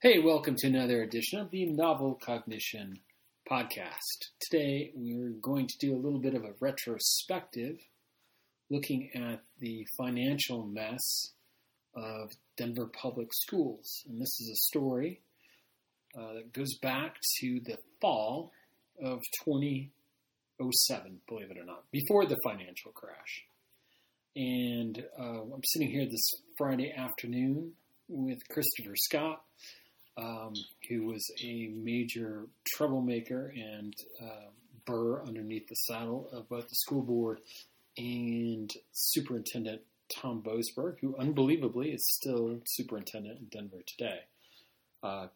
Hey, welcome to another edition of the Novel Cognition podcast. Today we're going to do a little bit of a retrospective looking at the financial mess of Denver Public Schools. And this is a story uh, that goes back to the fall of 2007, believe it or not, before the financial crash. And uh, I'm sitting here this Friday afternoon with Christopher Scott um, who was a major troublemaker and uh, burr underneath the saddle of both the school board and Superintendent Tom Boasberg, who unbelievably is still superintendent in Denver today. Uh,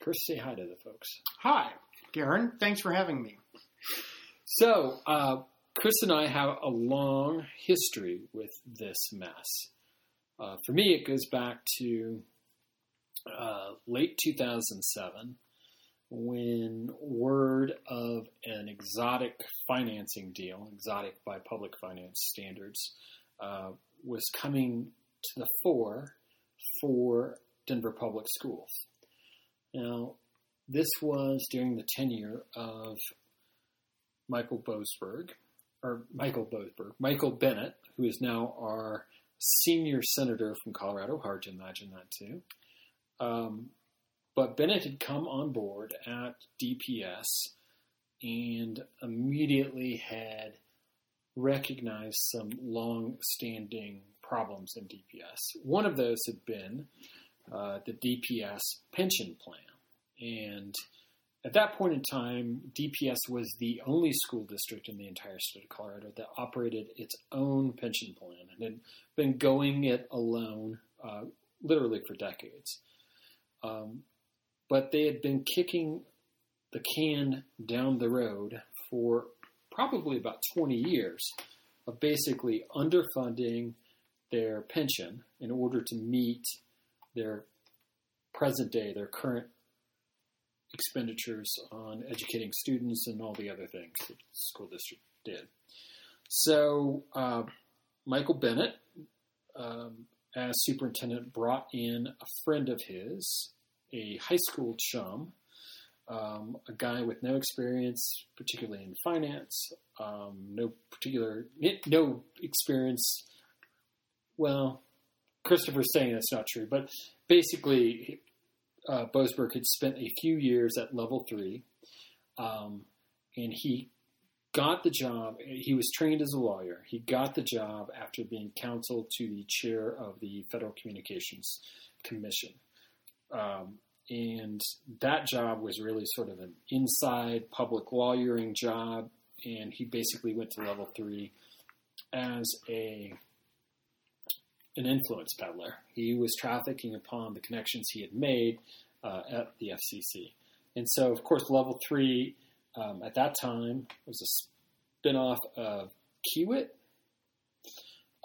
Chris, say hi to the folks. Hi, Garen. Thanks for having me. So, uh, Chris and I have a long history with this mess. Uh, for me, it goes back to uh, late 2007 when word of an exotic financing deal, exotic by public finance standards, uh, was coming to the fore for Denver Public Schools. Now, this was during the tenure of Michael Boesberg, or Michael Boasberg, Michael Bennet, who is now our senior senator from Colorado. Hard to imagine that too. Um, but Bennet had come on board at DPS and immediately had recognized some long-standing problems in DPS. One of those had been uh, the DPS pension plan, and at that point in time, DPS was the only school district in the entire state of Colorado that operated its own pension plan and had been going it alone uh, literally for decades. Um, but they had been kicking the can down the road for probably about 20 years of basically underfunding their pension in order to meet their present day, their current expenditures on educating students and all the other things the school district did. So uh, Michael Bennet, um, as superintendent, brought in a friend of his, a high school chum, um, a guy with no experience, particularly in finance, um, no particular, no experience. Well, Christopher's saying that's not true, but basically, uh, Boasberg had spent a few years at level three, um, and he got the job. He was trained as a lawyer. He got the job after being counsel to the chair of the Federal Communications Commission. Um, and that job was really sort of an inside public lawyering job. And he basically went to level three as a an influence peddler. He was trafficking upon the connections he had made uh, at the FCC. And so, of course, level three um, at that time was a spinoff of Kiewit.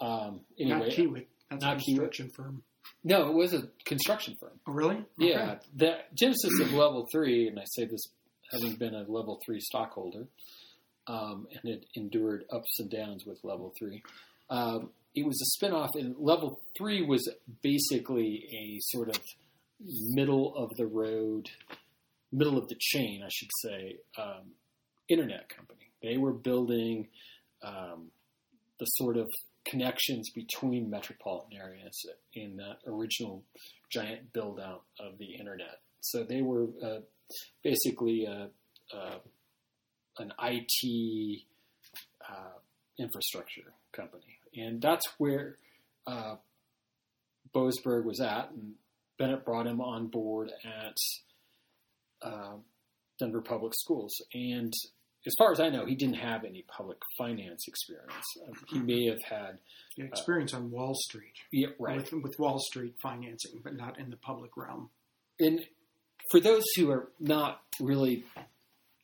Um, anyway, not Kiewit. That's not a construction Kiewit. firm. No, it was a construction firm. Oh, really? Yeah. The genesis of Level 3, and I say this having been a Level 3 stockholder, um, and it endured ups and downs with Level 3. Um, it was a spinoff, and Level 3 was basically a sort of middle of the road, middle of the chain, I should say, um, internet company. They were building um, the sort of connections between metropolitan areas in that original giant build out of the internet. So they were uh, basically a, a, an IT uh, infrastructure company. And that's where uh, Boasberg was at, and Bennet brought him on board at uh, Denver Public Schools. And as far as I know, he didn't have any public finance experience. Uh, he may have had yeah, experience uh, on Wall Street. Yeah, right. With, with, Wall Street financing, but not in the public realm. And for those who are not really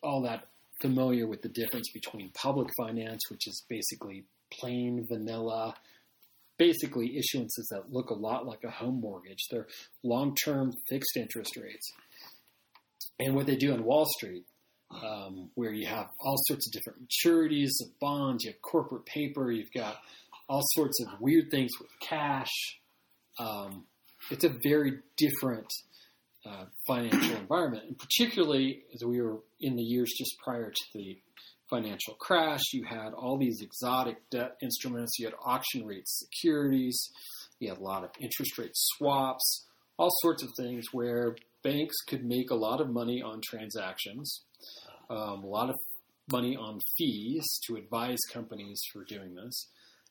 all that familiar with the difference between public finance, which is basically plain vanilla, basically issuances that look a lot like a home mortgage. They're long-term fixed interest rates. And what they do on Wall Street um, where you have all sorts of different maturities of bonds, you have corporate paper, you've got all sorts of weird things with cash. Um, it's a very different uh, financial environment, and particularly as we were in the years just prior to the financial crash, you had all these exotic debt instruments, you had auction rate securities, you had a lot of interest rate swaps, all sorts of things where banks could make a lot of money on transactions, um, a lot of money on fees to advise companies for doing this.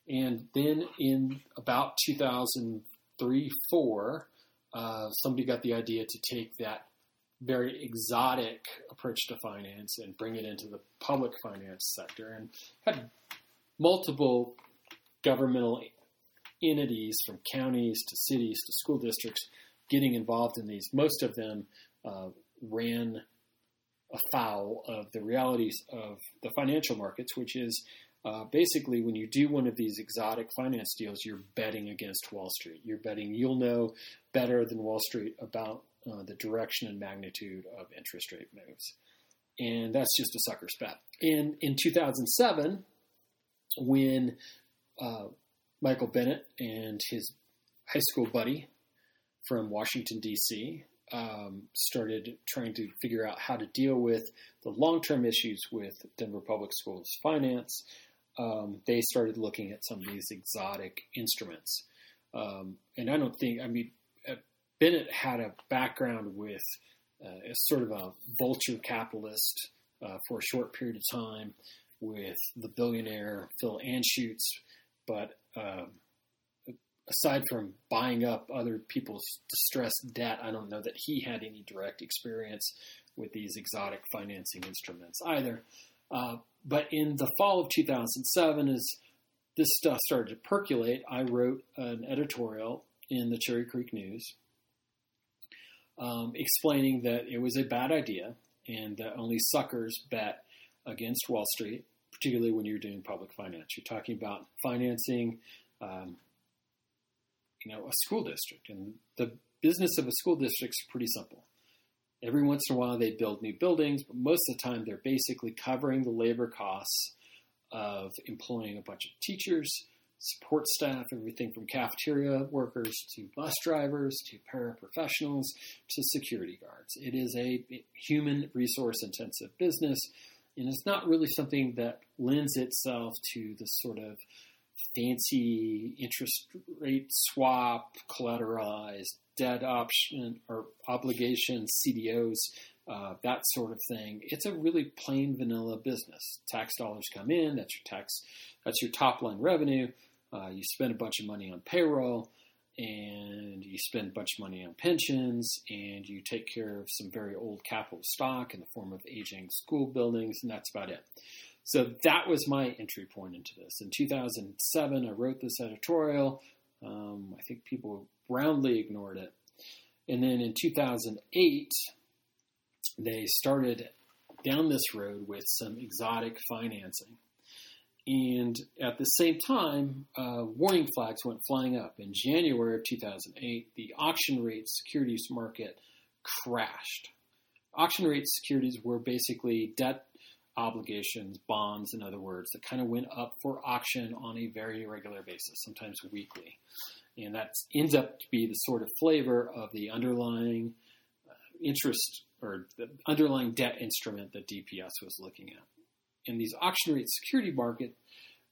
And then in about 2003 4, uh, somebody got the idea to take that very exotic approach to finance and bring it into the public finance sector and had multiple governmental entities from counties to cities to school districts getting involved in these. Most of them uh, ran afoul of the realities of the financial markets, which is uh, basically when you do one of these exotic finance deals, you're betting against Wall Street. You're betting you'll know better than Wall Street about uh, the direction and magnitude of interest rate moves. And that's just a sucker's bet. And in 2007, when uh, Michael Bennet and his high school buddy from Washington, D.C., um, started trying to figure out how to deal with the long term issues with Denver Public Schools finance, um, they started looking at some of these exotic instruments. Um, and I don't think, I mean, uh, Bennet had a background with uh, sort of a vulture capitalist uh, for a short period of time with the billionaire Phil Anschutz, but um, aside from buying up other people's distressed debt, I don't know that he had any direct experience with these exotic financing instruments either. Uh, but in the fall of 2007, as this stuff started to percolate, I wrote an editorial in the Cherry Creek News um, explaining that it was a bad idea and that only suckers bet against Wall Street, particularly when you're doing public finance. You're talking about financing, um, you know, a school district, and the business of a school district is pretty simple. Every once in a while, they build new buildings, but most of the time, they're basically covering the labor costs of employing a bunch of teachers, support staff, everything from cafeteria workers to bus drivers to paraprofessionals to security guards. It is a human resource intensive business, and it's not really something that lends itself to the sort of fancy interest rate swap, collateralized debt option or obligation, CDOs, uh, that sort of thing. It's a really plain vanilla business. Tax dollars come in. That's your tax. That's your top line revenue. Uh, you spend a bunch of money on payroll, and you spend a bunch of money on pensions, and you take care of some very old capital stock in the form of aging school buildings, and that's about it. So that was my entry point into this. In 2007, I wrote this editorial. Um, I think people roundly ignored it. And then in 2008, they started down this road with some exotic financing. And at the same time, uh, warning flags went flying up. In January of 2008, the auction rate securities market crashed. Auction rate securities were basically debt obligations, bonds, in other words, that kind of went up for auction on a very regular basis, sometimes weekly. And that ends up to be the sort of flavor of the underlying uh, interest or the underlying debt instrument that DPS was looking at. In these auction rate security market,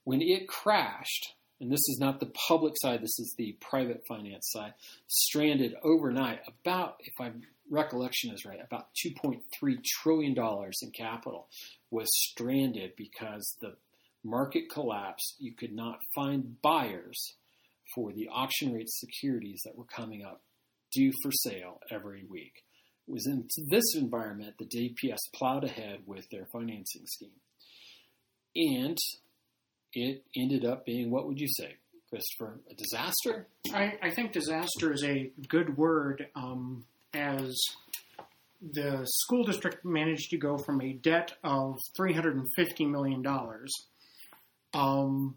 when it crashed, and this is not the public side, this is the private finance side, stranded overnight about, if my recollection is right, about $2.3 trillion in capital was stranded because the market collapsed. You could not find buyers for the auction rate securities that were coming up due for sale every week. It was in this environment that DPS plowed ahead with their financing scheme. And it ended up being, what would you say, Christopher, a disaster? I, I think disaster is a good word um, as the school district managed to go from a debt of $350 million um,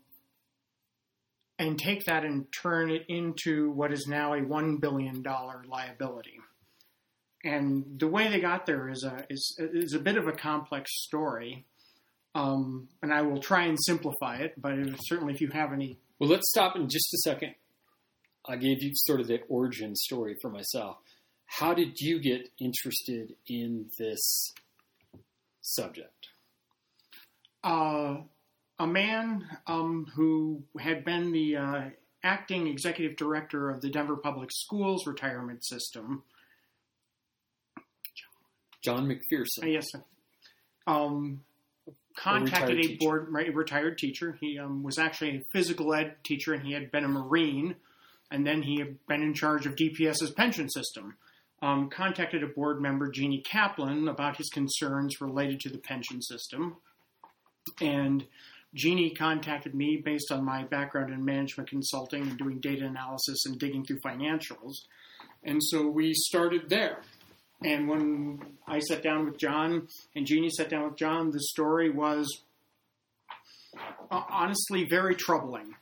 and take that and turn it into what is now a $1 billion liability. And the way they got there is a, is, is a bit of a complex story. Um, and I will try and simplify it, but certainly if you have any. Well, let's stop in just a second. I gave you sort of the origin story for myself how did you get interested in this subject? Uh, a man um, who had been the uh, acting executive director of the Denver Public Schools retirement system. John McPherson. Uh, yes, sir. Um, contacted retired a board right, retired teacher. He um, was actually a physical ed teacher, and he had been a Marine, and then he had been in charge of DPS's pension system. Um, contacted a board member, Jeannie Kaplan, about his concerns related to the pension system, and Jeannie contacted me based on my background in management consulting and doing data analysis and digging through financials, and so we started there. And when I sat down with John and Jeannie sat down with John, the story was uh, honestly very troubling.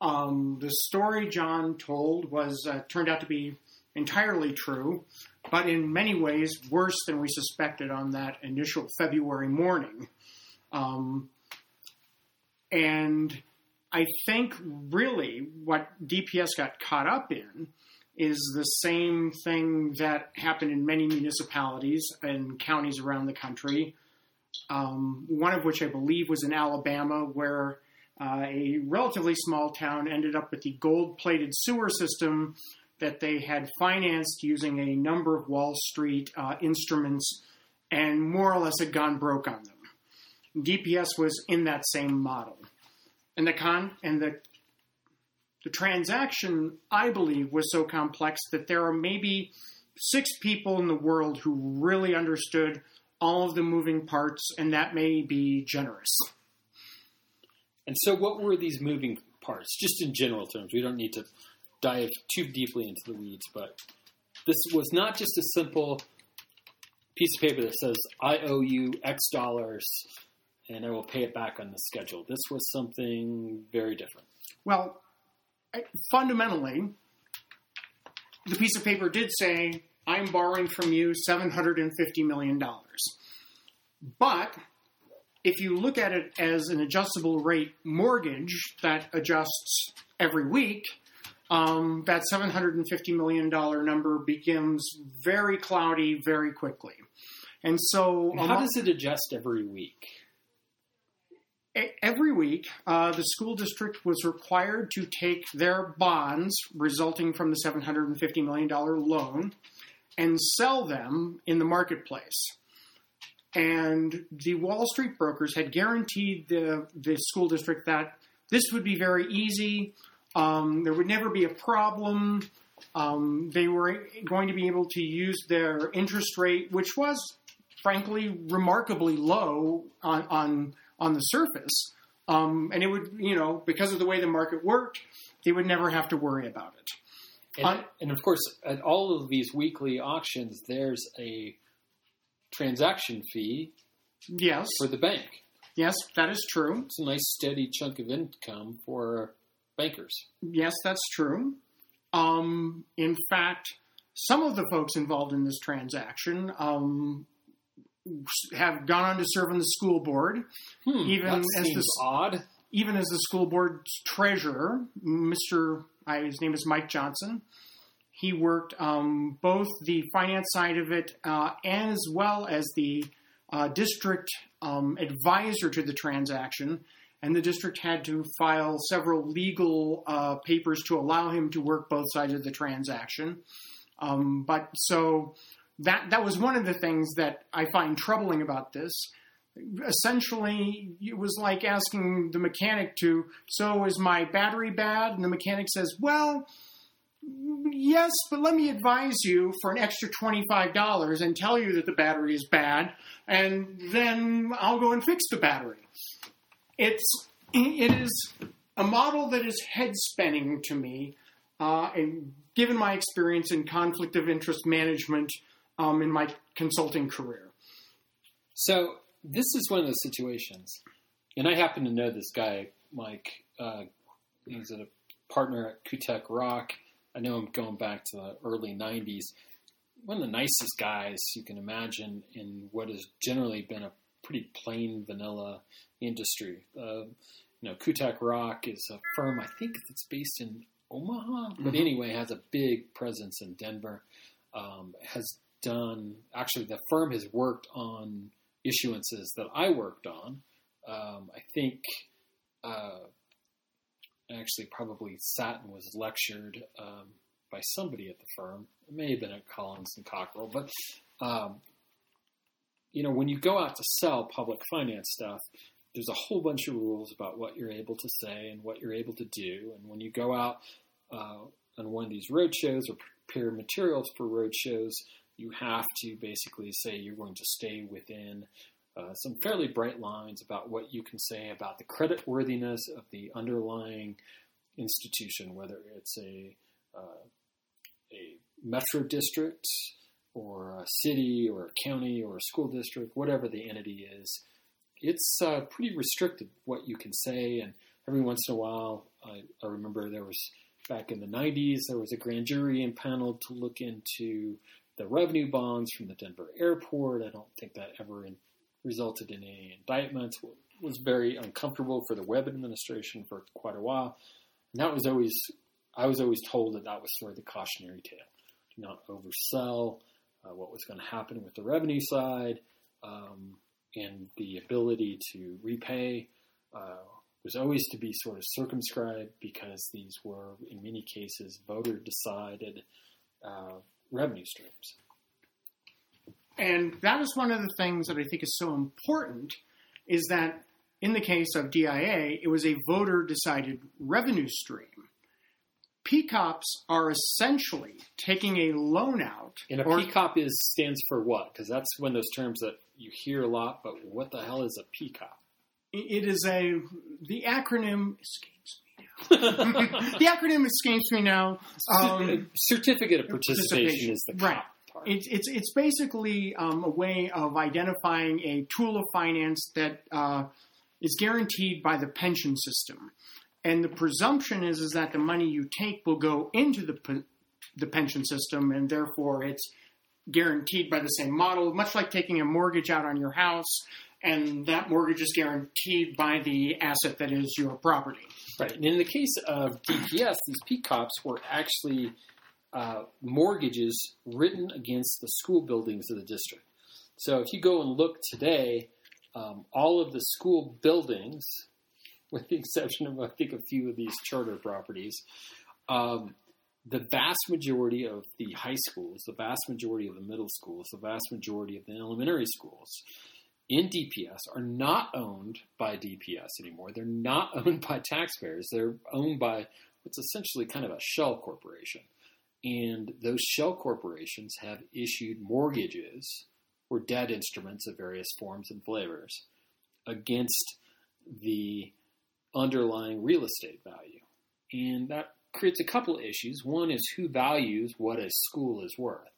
Um, the story John told was uh, turned out to be entirely true, but in many ways worse than we suspected on that initial February morning. Um, and I think really what DPS got caught up in is the same thing that happened in many municipalities and counties around the country. Um, one of which I believe was in Alabama, where uh, a relatively small town ended up with the gold plated sewer system that they had financed using a number of Wall Street uh, instruments and more or less had gone broke on them. DPS was in that same model. And the con and the the transaction, I believe, was so complex that there are maybe six people in the world who really understood all of the moving parts, and that may be generous. And so, what were these moving parts, just in general terms? We don't need to dive too deeply into the weeds, but this was not just a simple piece of paper that says, I owe you X dollars and I will pay it back on the schedule. This was something very different. Well, fundamentally, the piece of paper did say, I'm borrowing from you $750 million. But if you look at it as an adjustable rate mortgage that adjusts every week, um, that $750 million number becomes very cloudy very quickly. And so, And how does it adjust every week? Every week, uh, the school district was required to take their bonds resulting from the $750 million loan and sell them in the marketplace. And the Wall Street brokers had guaranteed the, the school district that this would be very easy, um, there would never be a problem. Um, they were going to be able to use their interest rate, which was frankly remarkably low on, on on the surface. Um, and it would, you know, because of the way the market worked, they would never have to worry about it. And, I- and of course, at all of these weekly auctions, there's a transaction fee Yes, for the bank. yes, that is true. It's a nice steady chunk of income for bankers. Yes, that's true. Um, in fact, some of the folks involved in this transaction um, have gone on to serve on the school board, Hmm, Even as this- odd. even as the school board's treasurer, Mr. I, his name is Mike Johnson. He worked um, both the finance side of it uh, as well as the uh, district um, advisor to the transaction. And the district had to file several legal uh, papers to allow him to work both sides of the transaction. Um, but so that that was one of the things that I find troubling about this. Essentially it was like asking the mechanic to so is my battery bad? And the mechanic says well yes but let me advise you for an extra $25 and tell you that the battery is bad and then i'll go and fix the battery it's it is a model that is head spinning to me uh, and given my experience in conflict of interest management um, in my consulting career So this is one of those situations, and I happen to know this guy, Mike. Uh, he's a partner at Kutak Rock. I know him going back to the early '90s. One of the nicest guys you can imagine in what has generally been a pretty plain vanilla industry. Uh, you know, Kutak Rock is a firm I think that's based in Omaha, but Mhm. anyway has a big presence in Denver. um, has done. Actually, the firm has worked on issuances that I worked on. Um, I think uh, actually probably sat and was lectured um, by somebody at the firm. It may have been at Collins and Cockrel, but um, you know, when you go out to sell public finance stuff, there's a whole bunch of rules about what you're able to say and what you're able to do. And when you go out uh, on one of these road shows or prepare materials for road shows, you have to basically say you're going to stay within uh, some fairly bright lines about what you can say about the credit worthiness of the underlying institution, whether it's a uh, a metro district or a city or a county or a school district, whatever the entity is. It's uh, pretty restricted what you can say, and every once in a while, I, I remember there was back in the 90s, there was a grand jury impaneled to look into the revenue bonds from the Denver airport. I don't think that ever in, resulted in any indictments. It was very uncomfortable for the Webb administration for quite a while. And that was always, I was always told that that was sort of the cautionary tale. Do not oversell uh, what was going to happen with the revenue side um, and the ability to repay. Uh, was always to be sort of circumscribed because these were, in many cases, voter decided uh, revenue streams. And that is one of the things that I think is so important is that in the case of DIA, it was a voter decided revenue stream. PCOPs are essentially taking a loan out. And a or, PCOP is stands for what? Because that's one of those terms that you hear a lot, but what the hell is a PCOP? It is a the acronym escapes me now. the acronym escapes me now. Um, Certificate of participation, participation, is the right. It's, it's, it's basically um, a way of identifying a tool of finance that uh, is guaranteed by the pension system. And the presumption is, is that the money you take will go into the, the pension system, and therefore it's guaranteed by the same model, much like taking a mortgage out on your house, and that mortgage is guaranteed by the asset that is your property. Right. And in the case of DPS, these PCOPs were actually uh, mortgages written against the school buildings of the district. So if you go and look today, um, all of the school buildings, with the exception of I think a few of these charter properties, um, the vast majority of the high schools, the vast majority of the middle schools, the vast majority of the elementary schools in DPS are not owned by DPS anymore. They're not owned by taxpayers. They're owned by what's essentially kind of a shell corporation. And those shell corporations have issued mortgages or debt instruments of various forms and flavors against the underlying real estate value. And that creates a couple of issues. One is who values what a school is worth.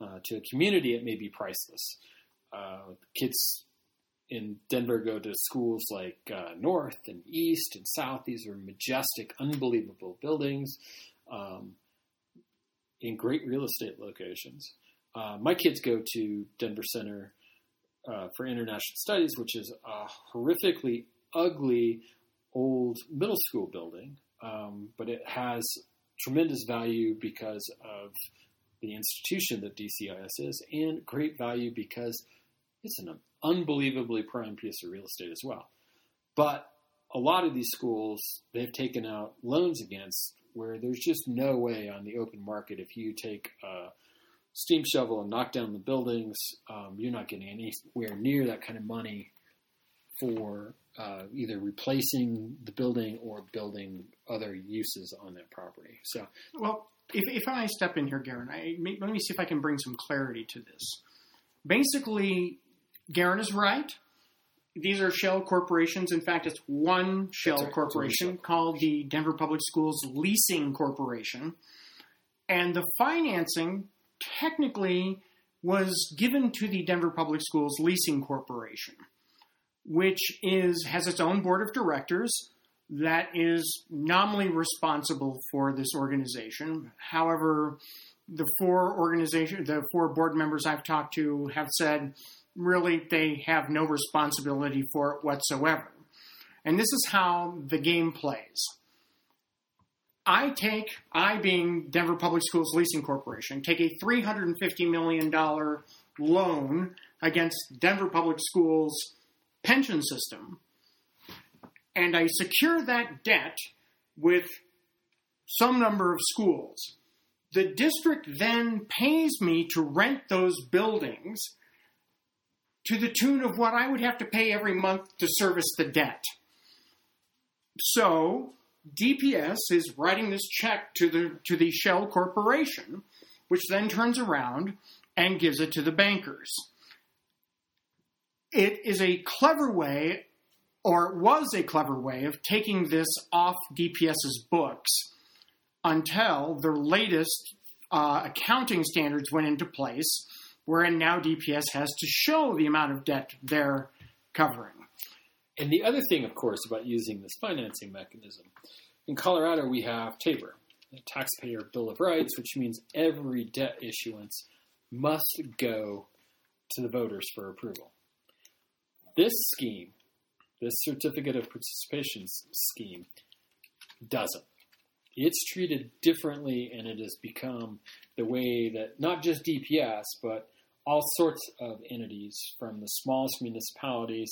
Uh, to a community, it may be priceless. Uh, kids in Denver go to schools like uh, North and East and South. These are majestic, unbelievable buildings. Um, in great real estate locations. Uh, my kids go to Denver Center uh, for International Studies, which is a horrifically ugly old middle school building, um, but it has tremendous value because of the institution that DCIS is, and great value because it's an unbelievably prime piece of real estate as well. But a lot of these schools, they've taken out loans against where there's just no way on the open market if you take a steam shovel and knock down the buildings, um, you're not getting anywhere near that kind of money for uh, either replacing the building or building other uses on that property. So, well, if, if I step in here, Garen, I, let me see if I can bring some clarity to this. Basically, Garen is right these are shell corporations. In fact, it's one shell right. corporation called the Denver Public Schools Leasing Corporation. And the financing technically was given to the Denver Public Schools Leasing Corporation, which is has its own board of directors that is nominally responsible for this organization. However, the four organization the four board members I've talked to have said really they have no responsibility for it whatsoever. And this is how the game plays. I take, I being Denver Public Schools Leasing Corporation, take a $350 million loan against Denver Public Schools pension system, and I secure that debt with some number of schools. The district then pays me to rent those buildings to the tune of what I would have to pay every month to service the debt. So DPS is writing this check to the to the shell corporation, which then turns around and gives it to the bankers. It is a clever way, or was a clever way, of taking this off DPS's books until their latest uh, accounting standards went into place, wherein now DPS has to show the amount of debt they're covering. And the other thing, of course, about using this financing mechanism in Colorado, we have TABOR, Taxpayer Bill of Rights, which means every debt issuance must go to the voters for approval. This scheme, this certificate of participation scheme, doesn't. It's treated differently, and it has become the way that not just DPS, but all sorts of entities, from the smallest municipalities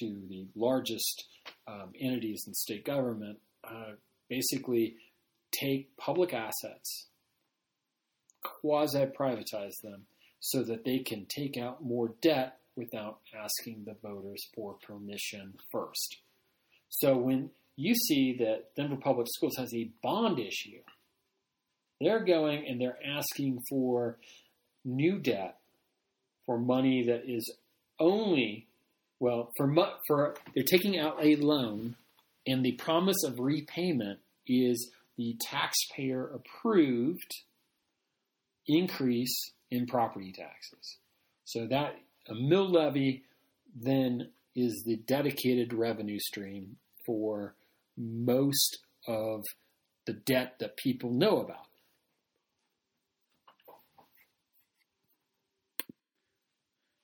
to the largest um, entities in state government, uh, basically take public assets, quasi privatize them, so that they can take out more debt without asking the voters for permission first. So when you see that Denver Public Schools has a bond issue, they're going and they're asking for new debt for money that is only well for for they're taking out a loan and the promise of repayment is the taxpayer approved increase in property taxes. So that a mill levy then is the dedicated revenue stream for most of the debt that people know about.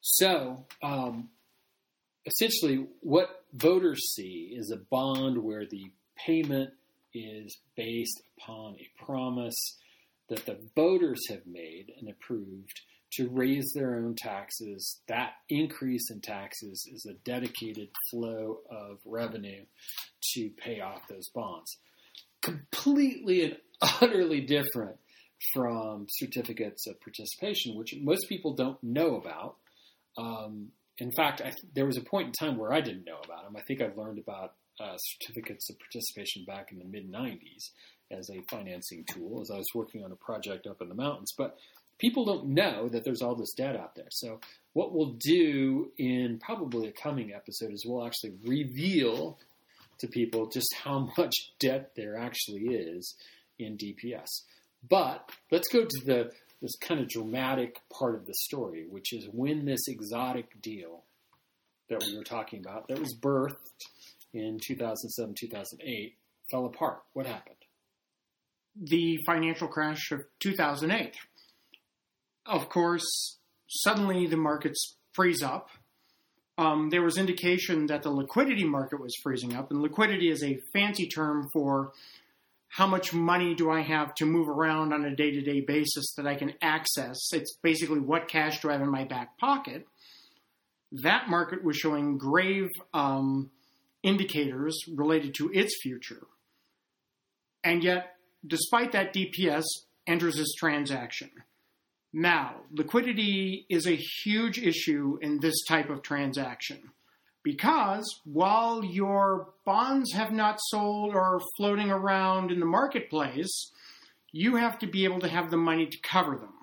So, um, essentially, what voters see is a bond where the payment is based upon a promise that the voters have made and approved to raise their own taxes. That increase in taxes is a dedicated flow of revenue to pay off those bonds. Completely and utterly different from certificates of participation, which most people don't know about. Um, in fact, I, there was a point in time where I didn't know about them. I think I learned about uh, certificates of participation back in the mid 90s as a financing tool as I was working on a project up in the mountains. But people don't know that there's all this debt out there. So, what we'll do in probably a coming episode is we'll actually reveal to people just how much debt there actually is in DPS. But let's go to the this kind of dramatic part of the story, which is when this exotic deal that we were talking about, that was birthed in 2007, 2008, fell apart. What happened? The financial crash of 2008. Of course, suddenly the markets freeze up. Um, there was indication that the liquidity market was freezing up, and liquidity is a fancy term for how much money do I have to move around on a day to day basis that I can access? It's basically what cash do I have in my back pocket. That market was showing grave um, indicators related to its future. And yet, despite that, DPS enters this transaction. Now, liquidity is a huge issue in this type of transaction because while your bonds have not sold or are floating around in the marketplace, you have to be able to have the money to cover them.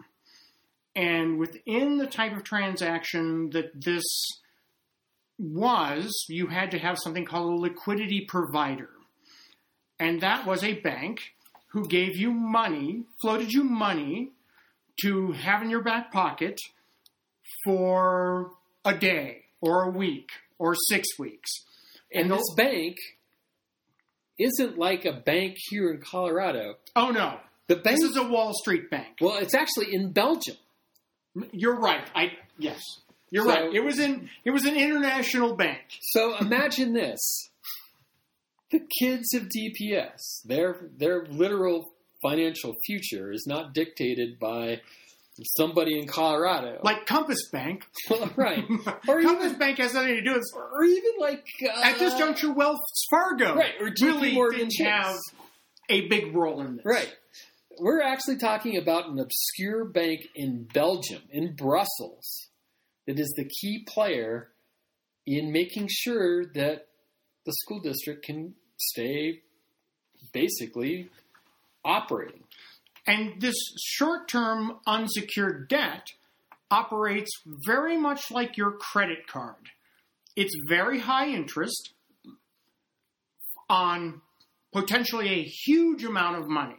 And within the type of transaction that this was, you had to have something called a liquidity provider. And that was a bank who gave you money, floated you money to have in your back pocket for a day or a week or six weeks. And, and this bank isn't like a bank here in Colorado. Oh no, the bank this is a Wall Street bank. Well, it's actually in Belgium. You're right. I yes, you're so, right. It was in it was an international bank. So imagine this: the kids of DPS. Their their literal financial future is not dictated by somebody in Colorado. Like Compass Bank. right. Or Compass even, Bank has nothing to do with or even like uh, at this juncture Wells Fargo right, or JP really Morgan didn't have a big role in this. Right. We're actually talking about an obscure bank in Belgium, in Brussels, that is the key player in making sure that the school district can stay basically operating. And this short term unsecured debt operates very much like your credit card. It's very high interest on potentially a huge amount of money.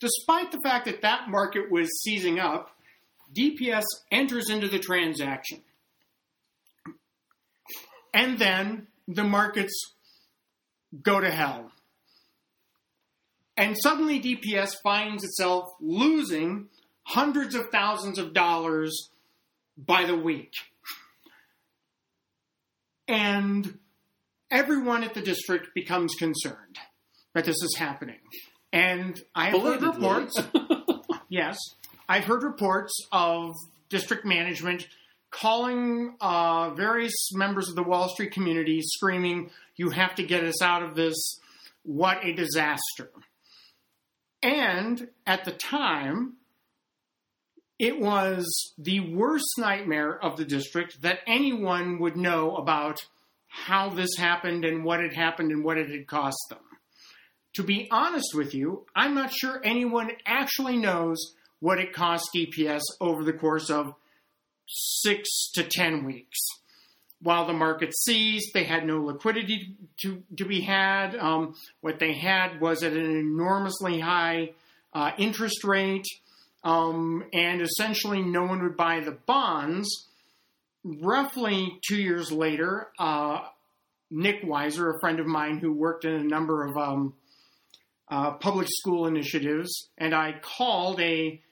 Despite the fact that that market was seizing up, DPS enters into the transaction. And then the markets go to hell. And suddenly DPS finds itself losing hundreds of thousands of dollars by the week. And everyone at the district becomes concerned that this is happening. And I've heard reports, yes, I've heard reports of district management calling uh, various members of the Wall Street community screaming, You have to get us out of this. What a disaster. And at the time, it was the worst nightmare of the district that anyone would know about how this happened and what had happened and what it had cost them. To be honest with you, I'm not sure anyone actually knows what it cost DPS over the course of six to ten weeks. While the market seized, they had no liquidity to, to be had. Um, what they had was at an enormously high uh, interest rate, um, and essentially no one would buy the bonds. Roughly two years later, uh, Nick Weiser, a friend of mine who worked in a number of um, uh, public school initiatives, and I called a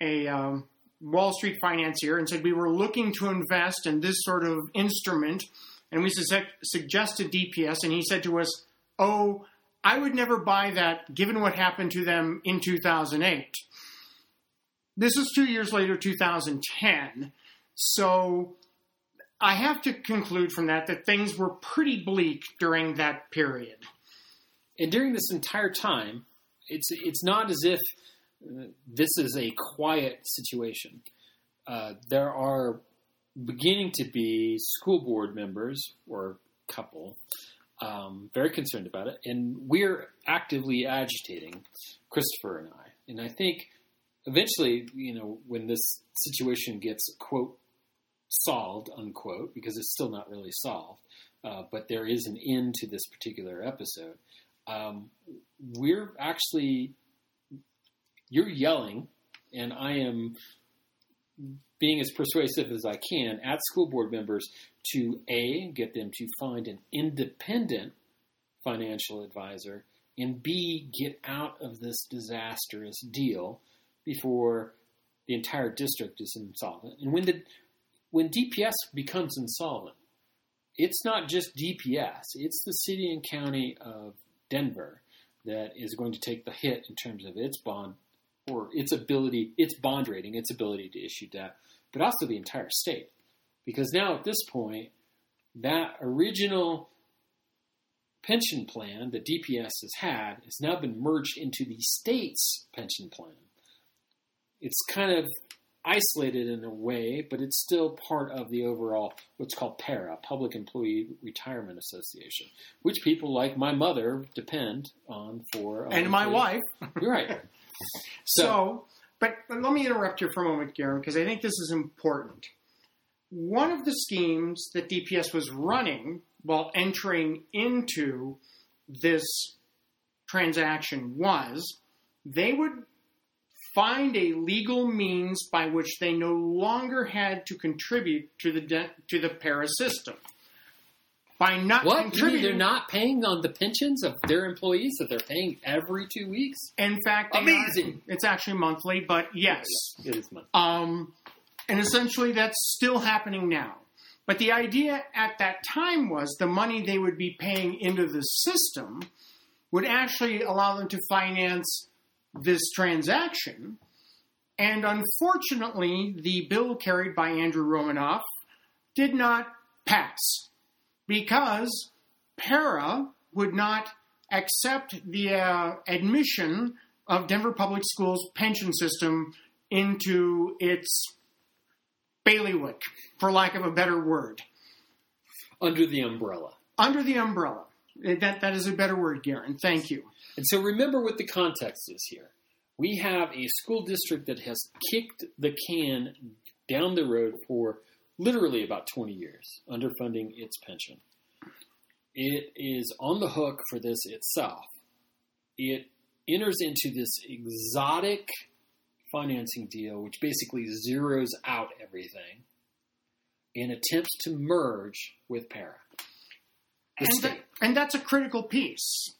a um, Wall Street financier and said we were looking to invest in this sort of instrument, and we su- suggested DPS, and he said to us, "Oh, I would never buy that, given what happened to them in 2008." This is two years later, 2010. So I have to conclude from that that things were pretty bleak during that period. And during this entire time, it's it's not as if this is a quiet situation. Uh, there are beginning to be school board members or couple um, very concerned about it, and we're actively agitating Christopher and I. And I think eventually, you know, when this situation gets quote solved unquote, because it's still not really solved, uh, but there is an end to this particular episode. Um, we're actually you're yelling, and I am being as persuasive as I can at school board members to a get them to find an independent financial advisor, and b get out of this disastrous deal before the entire district is insolvent. And when the when DPS becomes insolvent, it's not just DPS; it's the city and county of Denver that is going to take the hit in terms of its bond or its ability, its bond rating, its ability to issue debt, but also the entire state. Because now at this point, that original pension plan that DPS has had has now been merged into the state's pension plan. It's kind of isolated in a way, but it's still part of the overall what's called PERA, Public Employee Retirement Association, which people like my mother depend on for. uh, And my wife. You're right. So, but, but let me interrupt you for a moment, Garen, because I think this is important. One of the schemes that DPS was running while entering into this transaction was they would find a legal means by which they no longer had to contribute to the de- to the PERA system. By not What? Contributing, they're not paying on the pensions of their employees that they're paying every two weeks? In fact, Amazing. Are, it's actually monthly, but yes. It is money. Um, and essentially, that's still happening now. But the idea at that time was the money they would be paying into the system would actually allow them to finance this transaction. And unfortunately, the bill carried by Andrew Romanoff did not pass because PERA would not accept the uh, admission of Denver Public Schools pension system into its bailiwick, for lack of a better word. Under the umbrella. Under the umbrella. That, that is a better word, Garen. Thank you. And so remember what the context is here. We have a school district that has kicked the can down the road for literally about 20 years, underfunding its pension. It is on the hook for this itself. It enters into this exotic financing deal, which basically zeroes out everything and attempts to merge with PERA. And, that, and that's a critical piece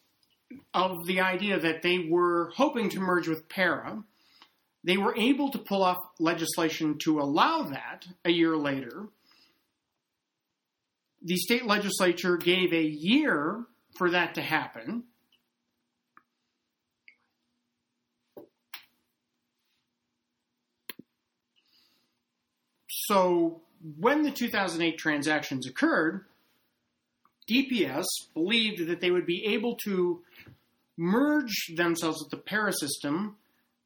of the idea that they were hoping to merge with PERA. They were able to pull off legislation to allow that a year later. The state legislature gave a year for that to happen. So when the 2008 transactions occurred, DPS believed that they would be able to merge themselves with the PERA system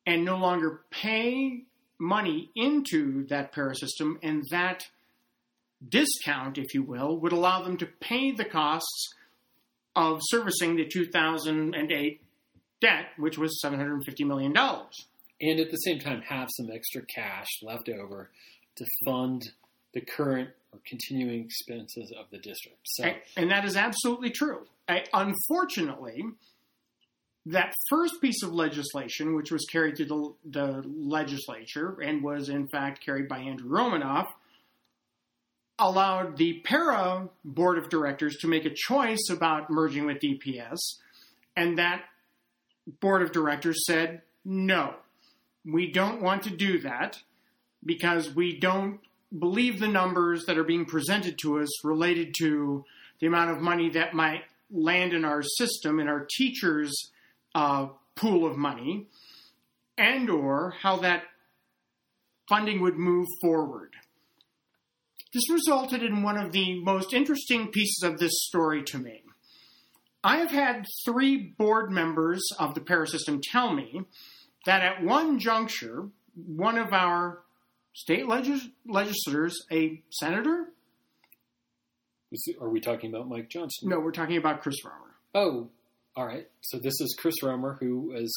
and no longer pay money into that PERA system, and that discount, if you will, would allow them to pay the costs of servicing the 2008 debt, which was $750 million. And at the same time, have some extra cash left over to fund the current or continuing expenses of the district. So, and, and that is absolutely true. I, unfortunately, that first piece of legislation, which was carried through the, the legislature and was in fact carried by Andrew Romanoff, allowed the PERA board of directors to make a choice about merging with DPS, and that board of directors said, no, we don't want to do that because we don't believe the numbers that are being presented to us related to the amount of money that might land in our system in our teachers uh, pool of money and or how that funding would move forward this resulted in one of the most interesting pieces of this story to me i have had three board members of the PERA system tell me that at one juncture one of our state legis- legislators, a senator. Are we talking about Mike Johnson? No, we're talking about Chris Romer. Oh, all right. So this is Chris Romer, who is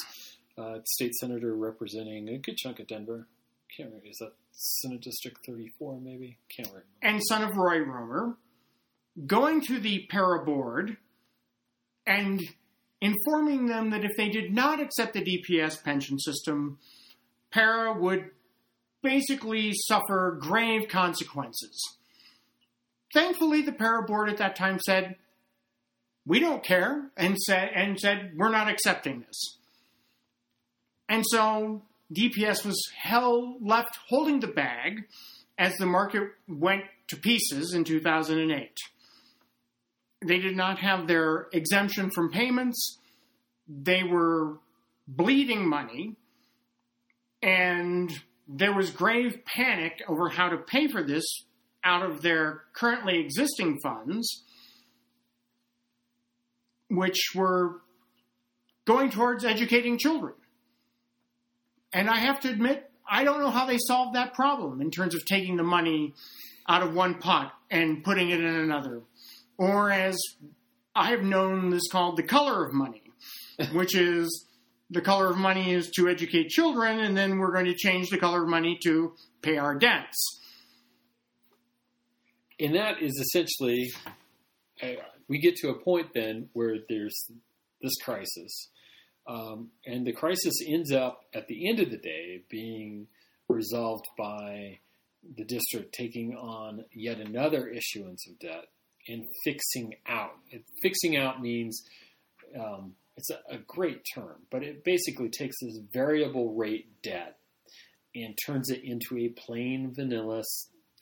uh, state senator representing a good chunk of Denver. Can't remember. Is that Senate District 34, maybe? Can't remember. And son of Roy Romer, going to the PERA board and informing them that if they did not accept the DPS pension system, PERA would basically suffer grave consequences. Thankfully, the PERA board at that time said, "We don't care," and said and said, "We're not accepting this." And so DPS was held left holding the bag as the market went to pieces in 2008. They did not have their exemption from payments. They were bleeding money and there was grave panic over how to pay for this out of their currently existing funds, which were going towards educating children. And I have to admit, I don't know how they solved that problem in terms of taking the money out of one pot and putting it in another. Or as I have known this called the color of money, which is the color of money is to educate children, and then we're going to change the color of money to pay our debts. And that is essentially, uh, we get to a point then where there's this crisis. Um, and the crisis ends up at the end of the day being resolved by the district taking on yet another issuance of debt and fixing out. Fixing out means um, it's a, a great term, but it basically takes this variable rate debt and turns it into a plain vanilla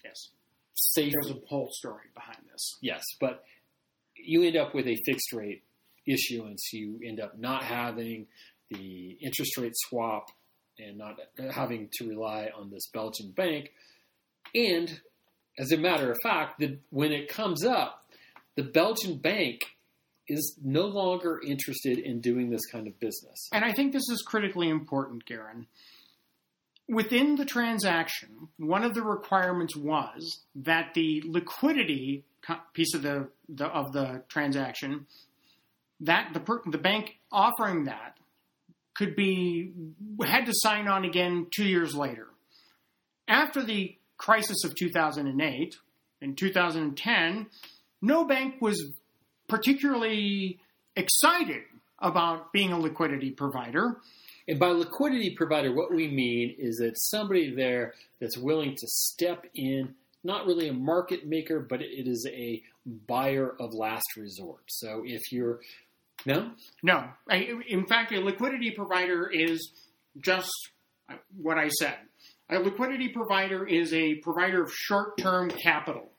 yes. safe. There's a whole story behind this. Yes, but you end up with a fixed rate issuance. You end up not having the interest rate swap and not having to rely on this Belgian bank. And as a matter of fact, the, when it comes up, the Belgian bank is no longer interested in doing this kind of business. And I think this is critically important, Garen. Within the transaction, one of the requirements was that the liquidity piece of the, the of the transaction that the per, the bank offering that could be had to sign on again 2 years later. After the crisis of 2008 in 2010, no bank was particularly excited about being a liquidity provider. And by liquidity provider, what we mean is that somebody there that's willing to step in, not really a market maker, but it is a buyer of last resort. So if you're no, no. in fact, a liquidity provider is just what I said. A liquidity provider is a provider of short-term capital.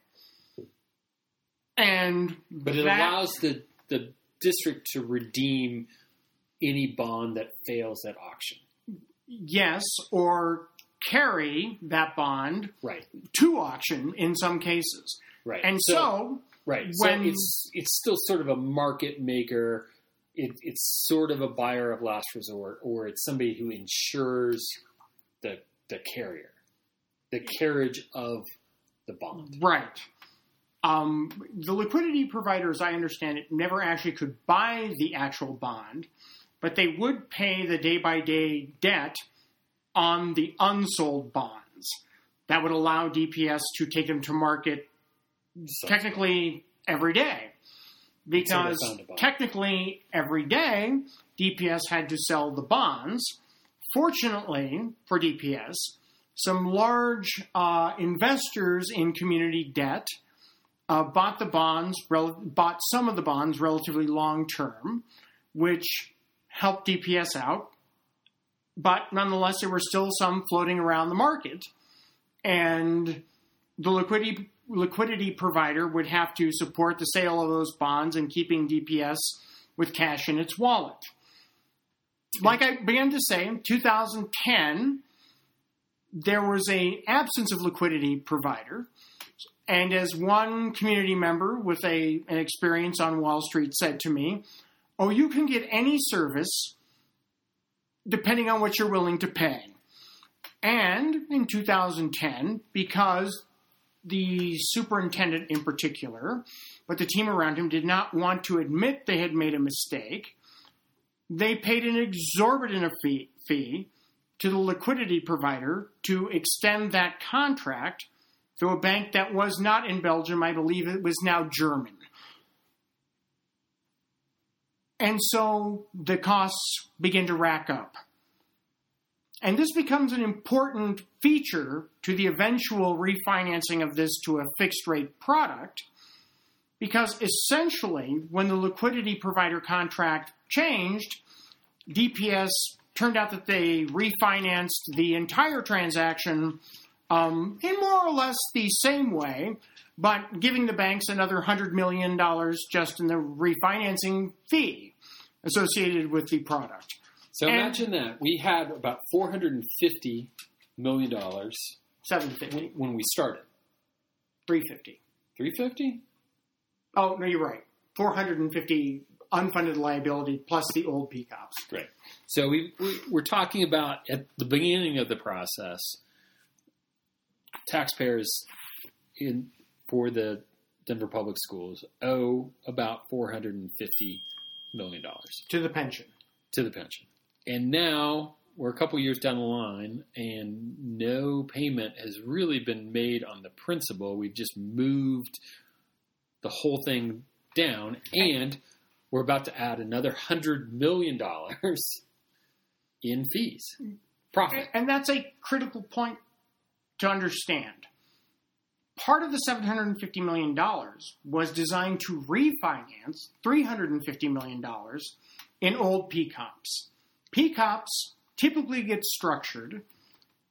And but it that, allows the the district to redeem any bond that fails at auction. Yes, or carry that bond right. to auction in some cases. Right. And so, so right. When so it's it's still sort of a market maker. It, it's sort of a buyer of last resort, or it's somebody who insures the the carrier, the carriage of the bond. Right. Um, the liquidity provider, as I understand it, never actually could buy the actual bond, but they would pay the day by day debt on the unsold bonds. That would allow DPS to take them to market technically every day. Because technically every day, DPS had to sell the bonds. Fortunately for DPS, some large uh, investors in community debt uh, bought the bonds, rel- bought some of the bonds relatively long term, which helped DPS out. But nonetheless, there were still some floating around the market, and the liquidity liquidity provider would have to support the sale of those bonds and keeping DPS with cash in its wallet. Like I began to say, in 2010, there was a absence of liquidity provider and as one community member with a, an experience on Wall Street said to me, Oh, you can get any service depending on what you're willing to pay. And in 2010, because the superintendent in particular, but the team around him did not want to admit they had made a mistake, they paid an exorbitant fee, fee to the liquidity provider to extend that contract to a bank that was not in Belgium. I believe it was now German. And so the costs begin to rack up. And this becomes an important feature to the eventual refinancing of this to a fixed rate product because essentially, when the liquidity provider contract changed, DPS turned out that they refinanced the entire transaction um, in more or less the same way, but giving the banks another $100 million just in the refinancing fee associated with the product. So and imagine that. We had about $450 million. 750 when we started. 350 350 Oh, no, you're right. 450 unfunded liability plus the old PCOPs. Great. So we, we, we're talking about at the beginning of the process – taxpayers in for the Denver Public Schools owe about four hundred and fifty million dollars to the pension. To the pension, and now we're a couple years down the line, and no payment has really been made on the principal. We've just moved the whole thing down, and we're about to add another hundred million dollars in fees mm. profit. And that's a critical point to understand. Part of the $750 million was designed to refinance $350 million in old PCOPs. PCOPs typically get structured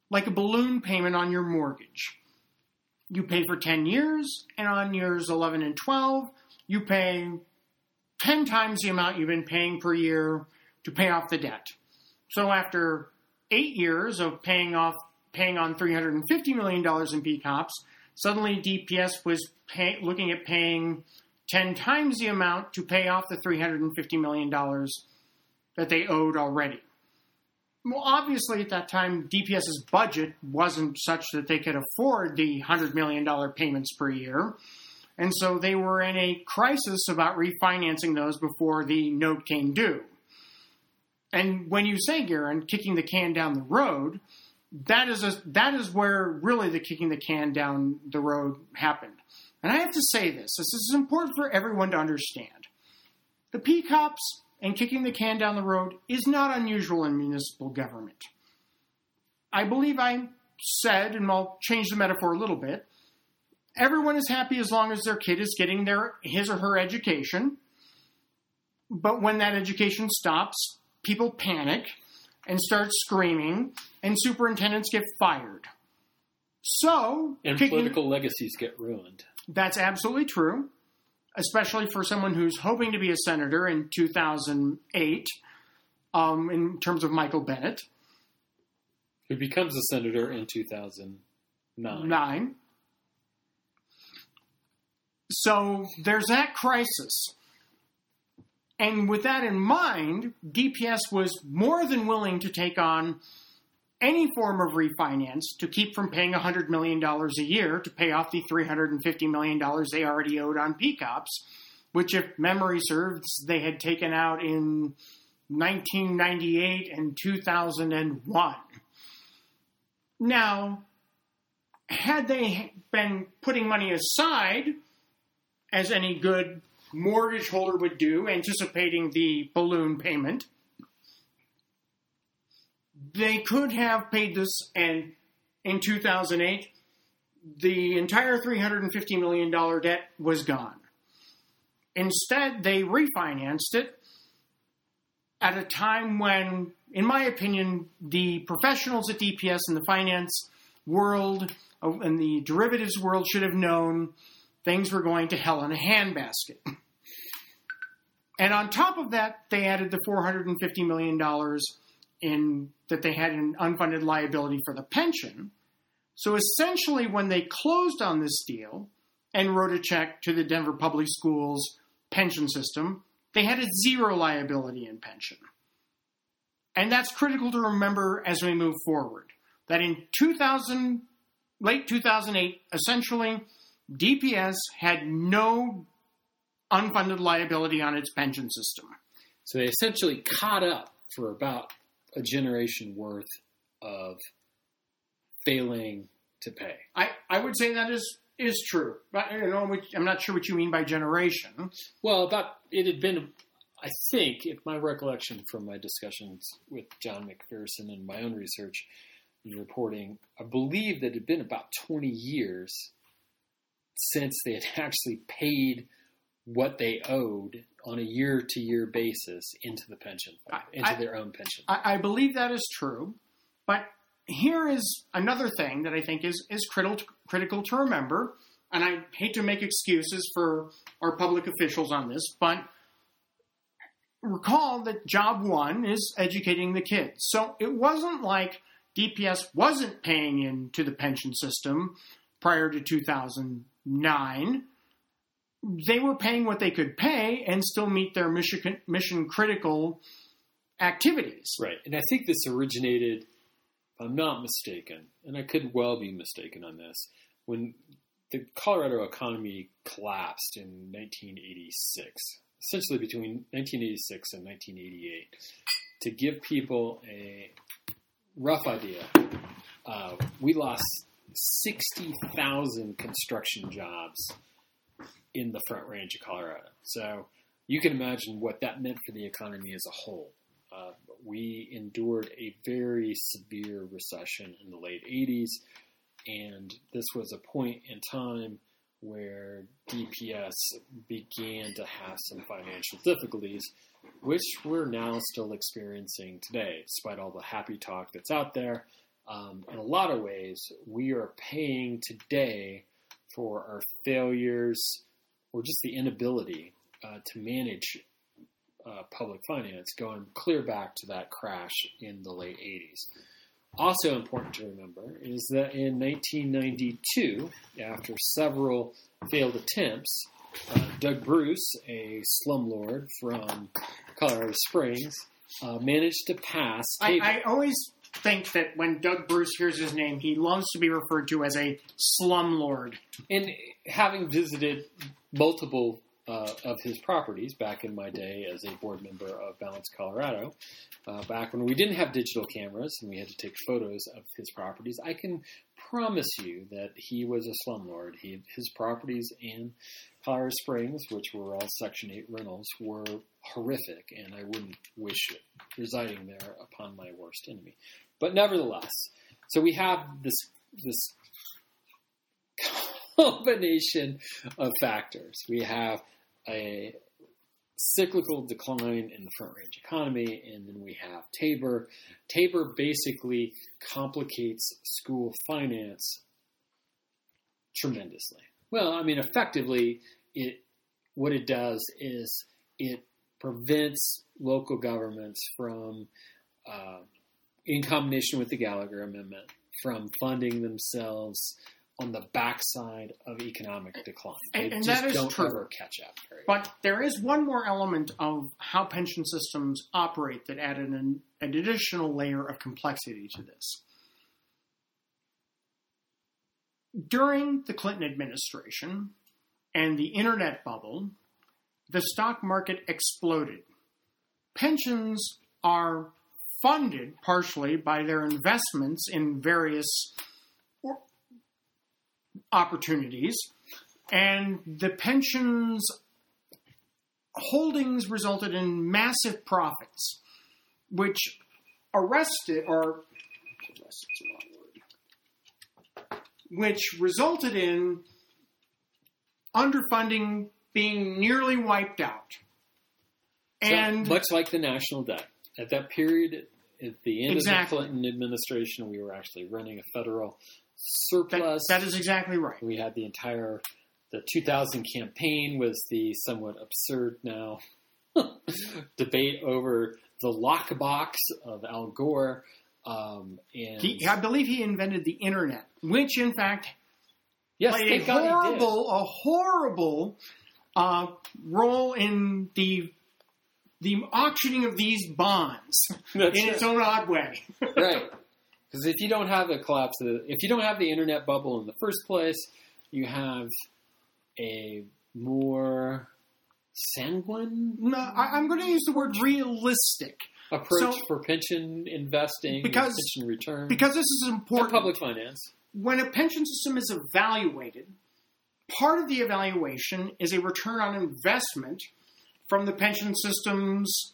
like a balloon payment on your mortgage. you pay for 10 years, and on years 11 and 12, you pay 10 times the amount you've been paying per year to pay off the debt. So after eight years of paying off, paying on $350 million in PCOPs, suddenly DPS was pay, looking at paying 10 times the amount to pay off the $350 million that they owed already. Well, obviously, at that time, DPS's budget wasn't such that they could afford the $100 million payments per year. And so they were in a crisis about refinancing those before the note came due. And when you say, Garen, kicking the can down the road, that is a, that is where really the kicking the can down the road happened. And I have to say this: this is important for everyone to understand. The PCOPs and kicking the can down the road is not unusual in municipal government. I believe I said, and I'll change the metaphor a little bit. Everyone is happy as long as their kid is getting their his or her education. But when that education stops, people panic and start screaming, and superintendents get fired. So, and kicking- political legacies get ruined. that's absolutely true, especially for someone who's hoping to be a senator in 2008, um, in terms of Michael Bennet. Who becomes a senator in 2009. Nine. So there's that crisis. And with that in mind, DPS was more than willing to take on any form of refinance to keep from paying $100 million a year to pay off the $350 million they already owed on PCOPs, which, if memory serves, they had taken out in 1998 and 2001. Now, had they been putting money aside, as any good mortgage holder would do, anticipating the balloon payment, they could have paid this, and in 2008, the entire $350 million debt was gone. Instead, they refinanced it at a time when, in my opinion, the professionals at DPS and the finance world uh, and the derivatives world should have known things were going to hell in a handbasket. And on top of that, they added the $450 million in that they had an unfunded liability for the pension. So essentially, when they closed on this deal and wrote a check to the Denver Public Schools pension system, they had a zero liability in pension. And that's critical to remember as we move forward. That in 2000, late 2008, essentially, DPS had no unfunded liability on its pension system. So they essentially caught up for about a generation worth of failing to pay. I, I would say that is is true, but you know, I'm not sure what you mean by generation. Well, about it had been, I think, if my recollection from my discussions with John McPherson and my own research and reporting, I believe that it had been about 20 years since they had actually paid what they owed on a year to year basis into the pension, fund, into I- their own pension. I, I believe that is true, but here is another thing that I think is is critical critical to remember. And I hate to make excuses for our public officials on this, but recall that job one is educating the kids. So it wasn't like DPS wasn't paying into the pension system prior to 2009. They were paying what they could pay and still meet their mission mission critical activities. Right. And I think this originated, if I'm not mistaken, and I could well be mistaken on this, when the Colorado economy collapsed in 1986, essentially between 1986 and 1988, to give people a rough idea, uh, we lost 60,000 construction jobs in the Front Range of Colorado. So you can imagine what that meant for the economy as a whole. Uh, we endured a very severe recession in the late 80s, and this was a point in time where DPS began to have some financial difficulties, which we're now still experiencing today, despite all the happy talk that's out there. Um, in a lot of ways, we are paying today for our failures or just the inability uh, to manage uh, public finance going clear back to that crash in the late 80s. Also important to remember is that in 1992, after several failed attempts, uh, Doug Bruce, a slumlord from Colorado Springs, uh, managed to pass. I, I always think that when Doug Bruce hears his name, he loves to be referred to as a slumlord. And having visited multiple uh, of his properties back in my day as a board member of Balance Colorado, uh, back when we didn't have digital cameras and we had to take photos of his properties, I can promise you that he was a slumlord. He, his properties in Colorado Springs, which were all Section 8 rentals, were horrific, and I wouldn't wish residing there upon my worst enemy. But nevertheless, so we have this this combination of factors. We have a cyclical decline in the front range economy, and then we have Tabor. Tabor basically complicates school finance tremendously. Well, I mean, effectively, it what it does is it prevents local governments from, uh, in combination with the Gallagher Amendment, from funding themselves on the backside of economic decline. They And- and just that is don't true. ever catch up. But there is one more element of how pension systems operate that added an, an additional layer of complexity to this. During the Clinton administration and the internet bubble, the stock market exploded. Pensions are funded partially by their investments in various opportunities, and the pensions holdings resulted in massive profits, which arrested or arrested's the wrong word, which resulted in underfunding being nearly wiped out. So, And much like the national debt, at that period, at the end Exactly. of the Clinton administration, we were actually running a federal surplus. that is exactly right. we had the entire the 2000 campaign was the somewhat absurd now debate over the lockbox of Al Gore. Um, and He, I believe he invented the internet, which in fact yes, played a God he did. horrible, a horrible uh, role in the the auctioning of these bonds That's in right. its own odd way. right. Because if you don't have a collapse, of the, if you don't have the internet bubble in the first place, you have a more sanguine no, I, I'm going to use the word realistic approach So- for pension investing, Because- pension return, because this is important. public finance. when a pension system is evaluated, part of the evaluation is a return on investment from the pension system's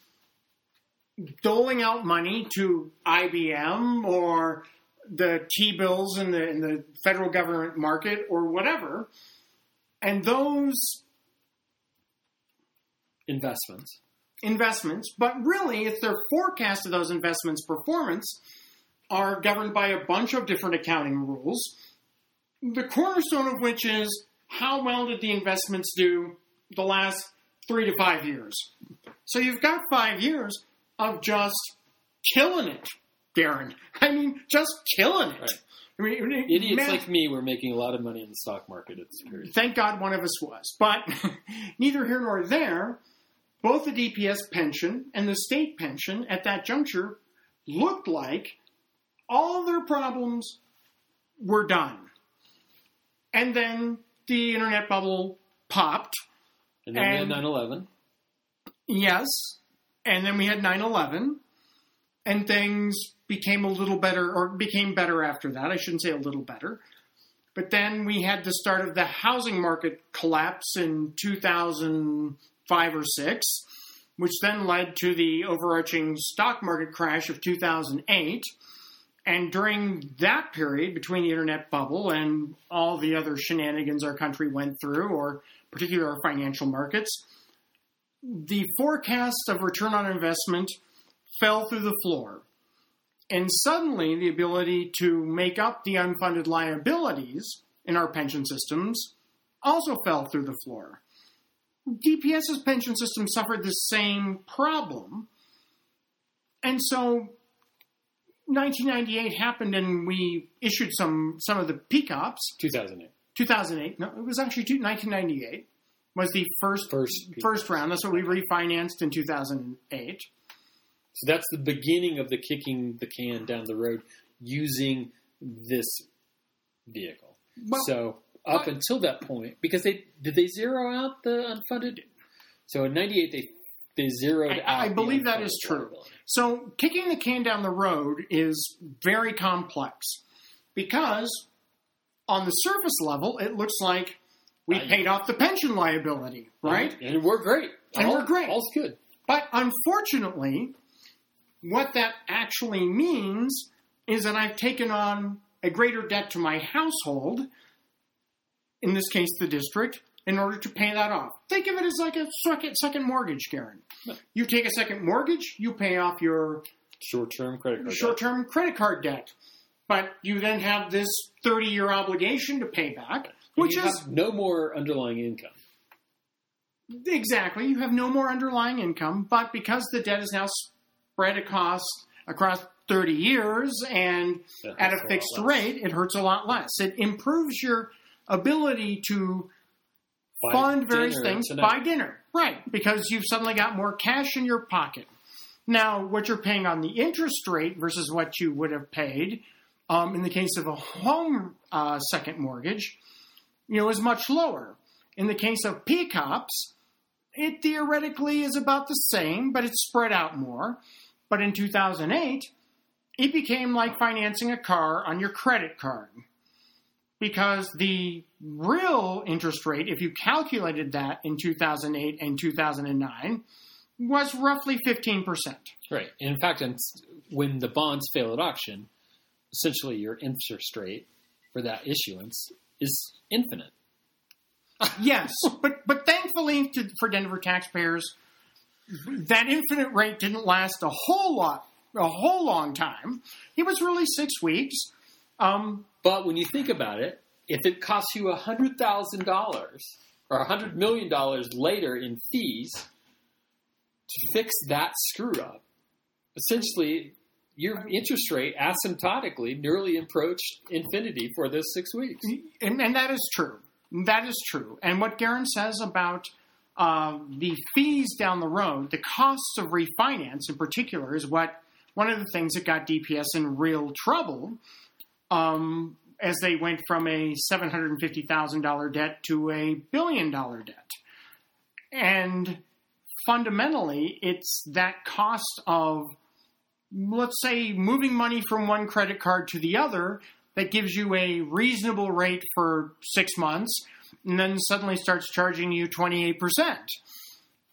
doling out money to IBM or the T bills in the in the federal government market or whatever. And those Investments. investments, but really it's their forecast of those investments' performance are governed by a bunch of different accounting rules. The cornerstone of which is how well did the investments do the last three to five years? So you've got five years of just killing it, Darren. I mean, just killing it. Right. I mean, Idiots man- like me were making a lot of money in the stock market at this period. Thank God one of us was. But neither here nor there, both the DPS pension and the state pension at that juncture looked like all their problems were done. And then the internet bubble popped. And then we had And- 9 11. Yes. And then we had 9 11. And things became a little better, or became better after that. I shouldn't say a little better. But then we had the start of the housing market collapse in 2005 or 6, which then led to the overarching stock market crash of 2008. And during that period, between the internet bubble and all the other shenanigans our country went through, or particularly our financial markets, the forecast of return on investment fell through the floor. And suddenly, the ability to make up the unfunded liabilities in our pension systems also fell through the floor. DPS's pension system suffered the same problem. And so 1998 happened and we issued some some of the PCOPs. 2008. 2008. No, it was actually 1998 was the first First. first round. That's what we refinanced in 2008. So that's the beginning of the kicking the can down the road using this vehicle. Well, so up but- until that point, because they did they zero out the unfunded. So in '98 they they zeroed I- out. I believe that unfunded true. So kicking the can down the road is very complex because on the surface level, it looks like we I- paid off the pension liability, right? And we're great. And All- we're great. All's good. But unfortunately, what that actually means is that I've taken on a greater debt to my household, in this case the district, in order to pay that off. Think of it as like a second, second mortgage, Garen. You take a second mortgage, you pay off your Short-term credit card. short term credit card debt. But you then have this 30 year obligation to pay back, which you is have no more underlying income. Exactly. You have no more underlying income, but because the debt is now spread across across 30 years and at a fixed less. rate, it hurts a lot less. It improves your ability to Buy fund various things tonight. buy dinner. Right, because you've suddenly got more cash in your pocket. Now, what you're paying on the interest rate versus what you would have paid um, in the case of a home uh, second mortgage, you know, is much lower. In the case of PCOPs, it theoretically is about the same, but it's spread out more. But in 2008, it became like financing a car on your credit card because the real interest rate, if you calculated that in 2008 and 2009, was roughly 15%. Right. And in fact, when the bonds fail at auction, essentially your interest rate for that issuance is infinite. Yes, but but thankfully to, for Denver taxpayers, that infinite rate didn't last a whole lot, a whole long time. It was really six weeks. Um, But when you think about it, if it costs you hundred thousand dollars or hundred million dollars later in fees to fix that screw up, essentially your interest rate asymptotically nearly approached infinity for those six weeks. and, and that is true. That is true. And what Garen says about uh, the fees down the road, the costs of refinance in particular, is what one of the things that got DPS in real trouble um, as they went from a seven hundred and fifty thousand dollar debt to a billion dollar debt. And fundamentally, it's that cost of let's say moving money from one credit card to the other that gives you a reasonable rate for six months and then suddenly starts charging you 28%.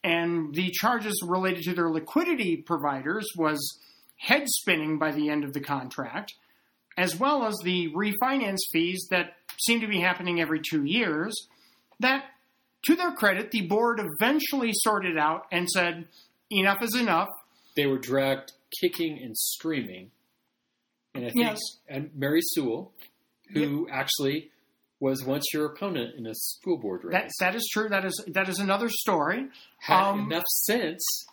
And the charges related to their liquidity providers was head spinning by the end of the contract, as well as the refinance fees that seem to be happening every two years. That, to their credit, the board eventually sorted out and said, enough is enough. They were dragged kicking and screaming. And I think Yes. and Mary Seawell, who actually was once your opponent in a school board race, That, that is true. That is that is another story. had um, enough sense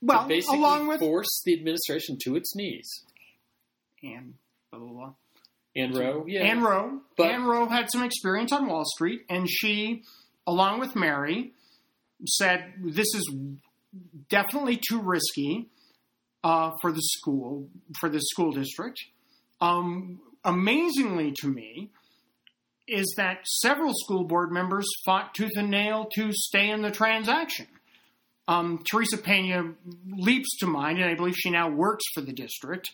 Well, along with force the administration to its knees. and blah blah blah. Anne Rowe, yeah. Anne Rowe. But- Anne Rowe had some experience on Wall Street, and she, along with Mary, said this is definitely too risky uh, for the school for the school district. Um, amazingly to me is that several school board members fought tooth and nail to stay in the transaction. Um, Teresa Pena leaps to mind, and I believe she now works for the district.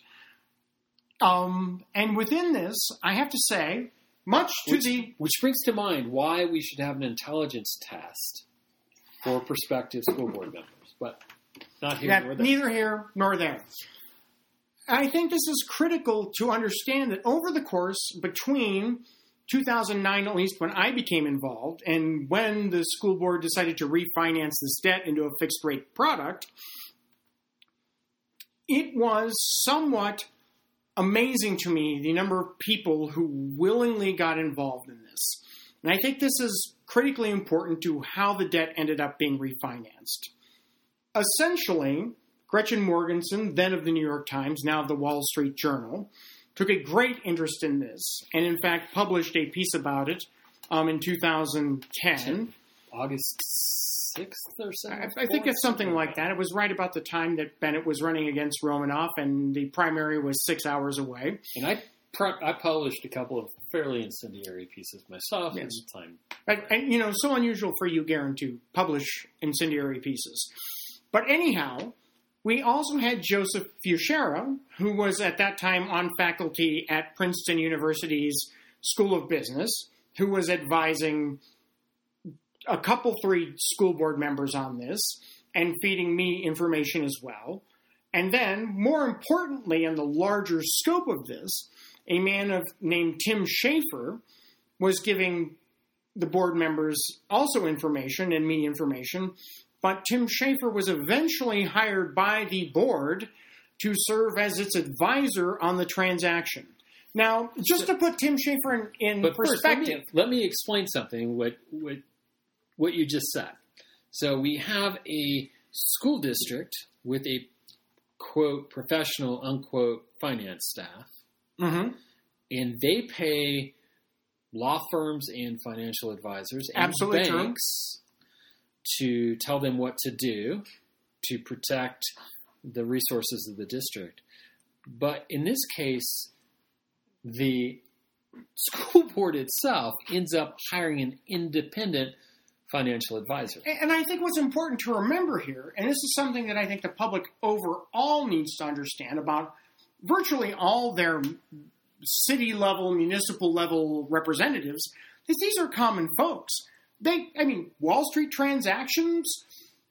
Um, and within this, I have to say, much to which, the which brings to mind why we should have an intelligence test for prospective school board members. But not here there. neither here nor there. I think this is critical to understand that over the course between 2009, at least when I became involved, and when the school board decided to refinance this debt into a fixed rate product, it was somewhat amazing to me the number of people who willingly got involved in this. And I think this is critically important to how the debt ended up being refinanced. Essentially, Gretchen Morgenson, then of the New York Times, now of the Wall Street Journal, took a great interest in this and, in fact, published a piece about it um, in 2010. August 6th or something? I, I think it's something like that. It was right about the time that Bennet was running against Romanoff, and the primary was six hours away. And I I published a couple of fairly incendiary pieces myself Yes. at the time. And, and, you know, so unusual for you, Garen, to publish incendiary pieces. But anyhow, we also had Joseph Fichera, who was at that time on faculty at Princeton University's School of Business, who was advising a couple, three school board members on this and feeding me information as well. And then, more importantly, in the larger scope of this, a man of named Tim Schaefer was giving the board members also information and me information, but Tim Schaefer was eventually hired by the board to serve as its advisor on the transaction. Now, just to put Tim Schaefer in, in But first, let perspective, me, let me explain something. What what what you just said. So we have a school district with a quote professional unquote finance staff, Mhm. and they pay law firms and financial advisors and Absolutely banks to tell them what to do to protect the resources of the district. But in this case, the school board itself ends up hiring an independent financial advisor. And I think what's important to remember here, and this is something that I think the public overall needs to understand about virtually all their city level, municipal level representatives, is these are common folks. They, I mean, Wall Street transactions,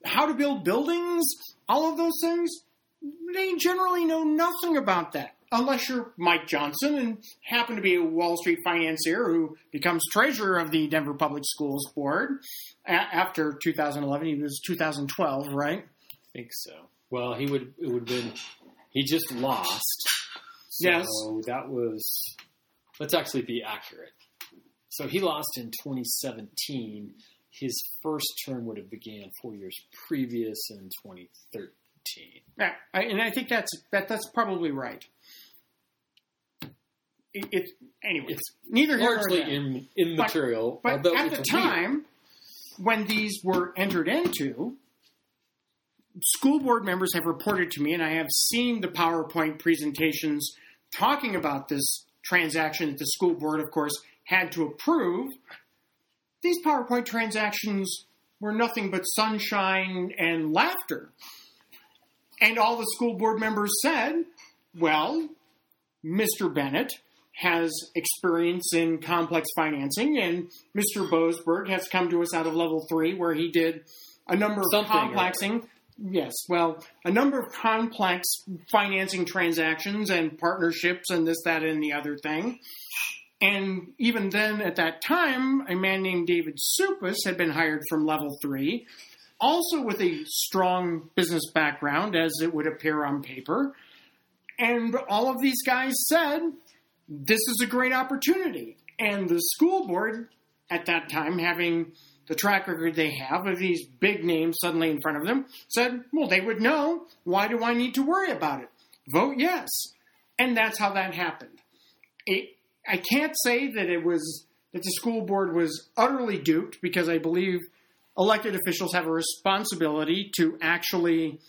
how to build buildings, all of those things, they generally know nothing about that. Unless you're Mike Johnson and happen to be a Wall Street financier who becomes treasurer of the Denver Public Schools Board a- after 2011. He was 2012, right? I think so. Well, he would it would have been he just lost. So Yes. that was let's actually be accurate. So he lost in 2017. His first term would have began four years previous in 2013. Yeah, I, and I think that's that. That's probably right. It, it anyway. It's neither Largely in, immaterial. But although at the time when these were entered into, school board members have reported to me, and I have seen the PowerPoint presentations talking about this transaction that the school board, of course, had to approve. These PowerPoint transactions were nothing but sunshine and laughter. And all the school board members said, well, Mr. Bennet has experience in complex financing, and Mr. Boasberg has come to us out of level three, where he did a number of Something complexing. Yes, well, a number of complex financing transactions and partnerships, and this, that, and the other thing. And even then, at that time, a man named David Suppes had been hired from level three, also with a strong business background, as it would appear on paper. And all of these guys said, this is a great opportunity. And the school board at that time, having the track record they have of these big names suddenly in front of them, said, well, they would know. Why do I need to worry about it? Vote yes. And that's how that happened. It, I can't say that it was that the school board was utterly duped because I believe elected officials have a responsibility to actually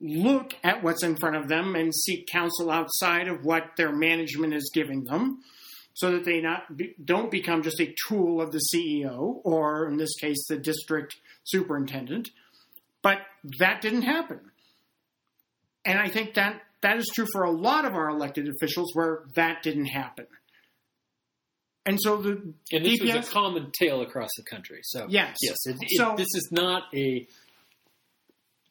look at what's in front of them and seek counsel outside of what their management is giving them so that they not be, don't become just a tool of the CEO or in this case the district superintendent. But that didn't happen. And I think that that is true for a lot of our elected officials where that didn't happen and so the And this DPS was a common tale across the country. So Yes. yes, it, it, So- this is not a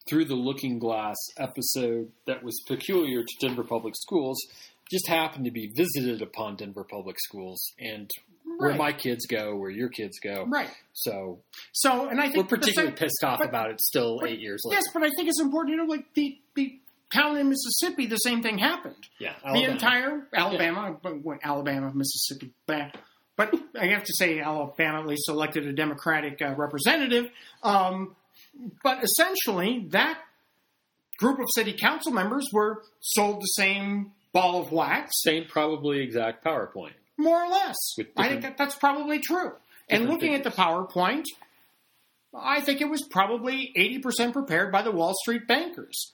through the looking glass episode that was peculiar to Denver Public Schools. Just happened to be visited upon Denver Public Schools and where my kids go, where your kids go. right So so and I think we're particularly sec- pissed off but- about it still but- eight years later. Yes, but I think it's important, you know, like the, the town in Mississippi, the same thing happened. Yeah, The entire Alabama, but what, Alabama, Mississippi, bah. but I have to say Alabama at least elected a Democratic uh, representative. Um, but essentially, that group of city council members were sold the same ball of wax, same probably exact PowerPoint. more or less. I think that that's probably true. And looking at the PowerPoint, I think it was probably 80% prepared by the Wall Street bankers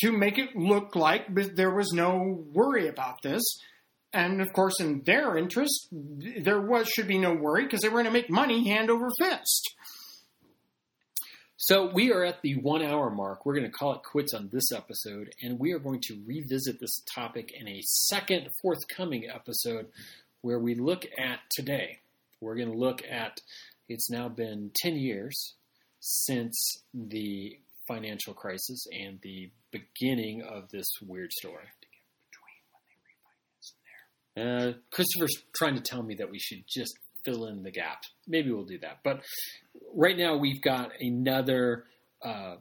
to make it look like there was no worry about this. And of course, in their interest, there was should be no worry because they were going to make money hand over fist. So we are at the one hour mark. We're going to call it quits on this episode, and we are going to revisit this topic in a second forthcoming episode where we look at today. We're going to look at it's now been 10 years since the financial crisis and the beginning of this weird story. Uh, Christopher's trying to tell me that we should just fill in the gaps. Maybe we'll do that. But right now we've got another uh,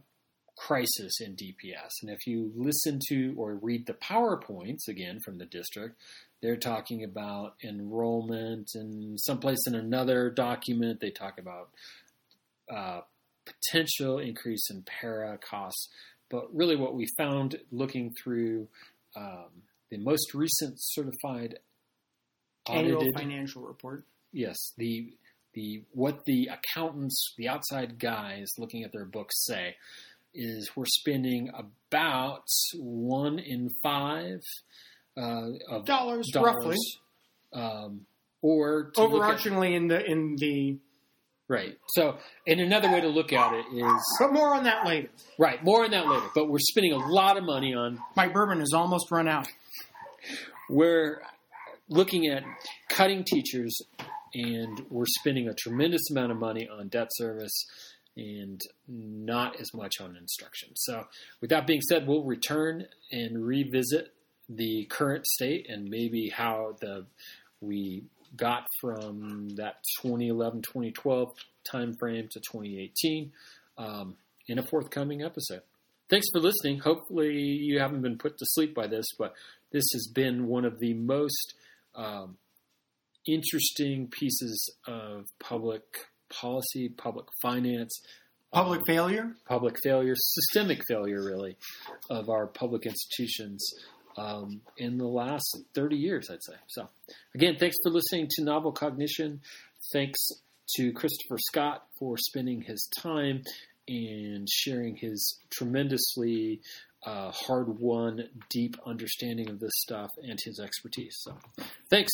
crisis in DPS. And if you listen to or read the PowerPoints again from the district, they're talking about enrollment and someplace in another document they talk about uh, potential increase in PERA costs. But really, what we found looking through um, the most recent certified Annual financial report. yes the the what the accountants the outside guys looking at their books say is we're spending about one in five uh, of Dollars, dollars, roughly. um, or look at- in the in the right so and another way to look at it is but more on that later. right more on that later but we're spending a lot of money on My bourbon has almost run out. we're looking at cutting teachers and we're spending a tremendous amount of money on debt service and not as much on instruction. So, with that being said, we'll return and revisit the current state and maybe how the we got from that 2011 2012 timeframe to 2018 um, in a forthcoming episode. Thanks for listening. Hopefully, you haven't been put to sleep by this, but this has been one of the most um, interesting pieces of public policy, public finance, Public um, failure. public failure, systemic failure, really, of our public institutions um, in the last 30 years, I'd say. So, again, thanks for listening to Novel Cognition. Thanks to Christopher Scott for spending his time and sharing his tremendously uh, hard won, deep understanding of this stuff and his expertise. So, thanks.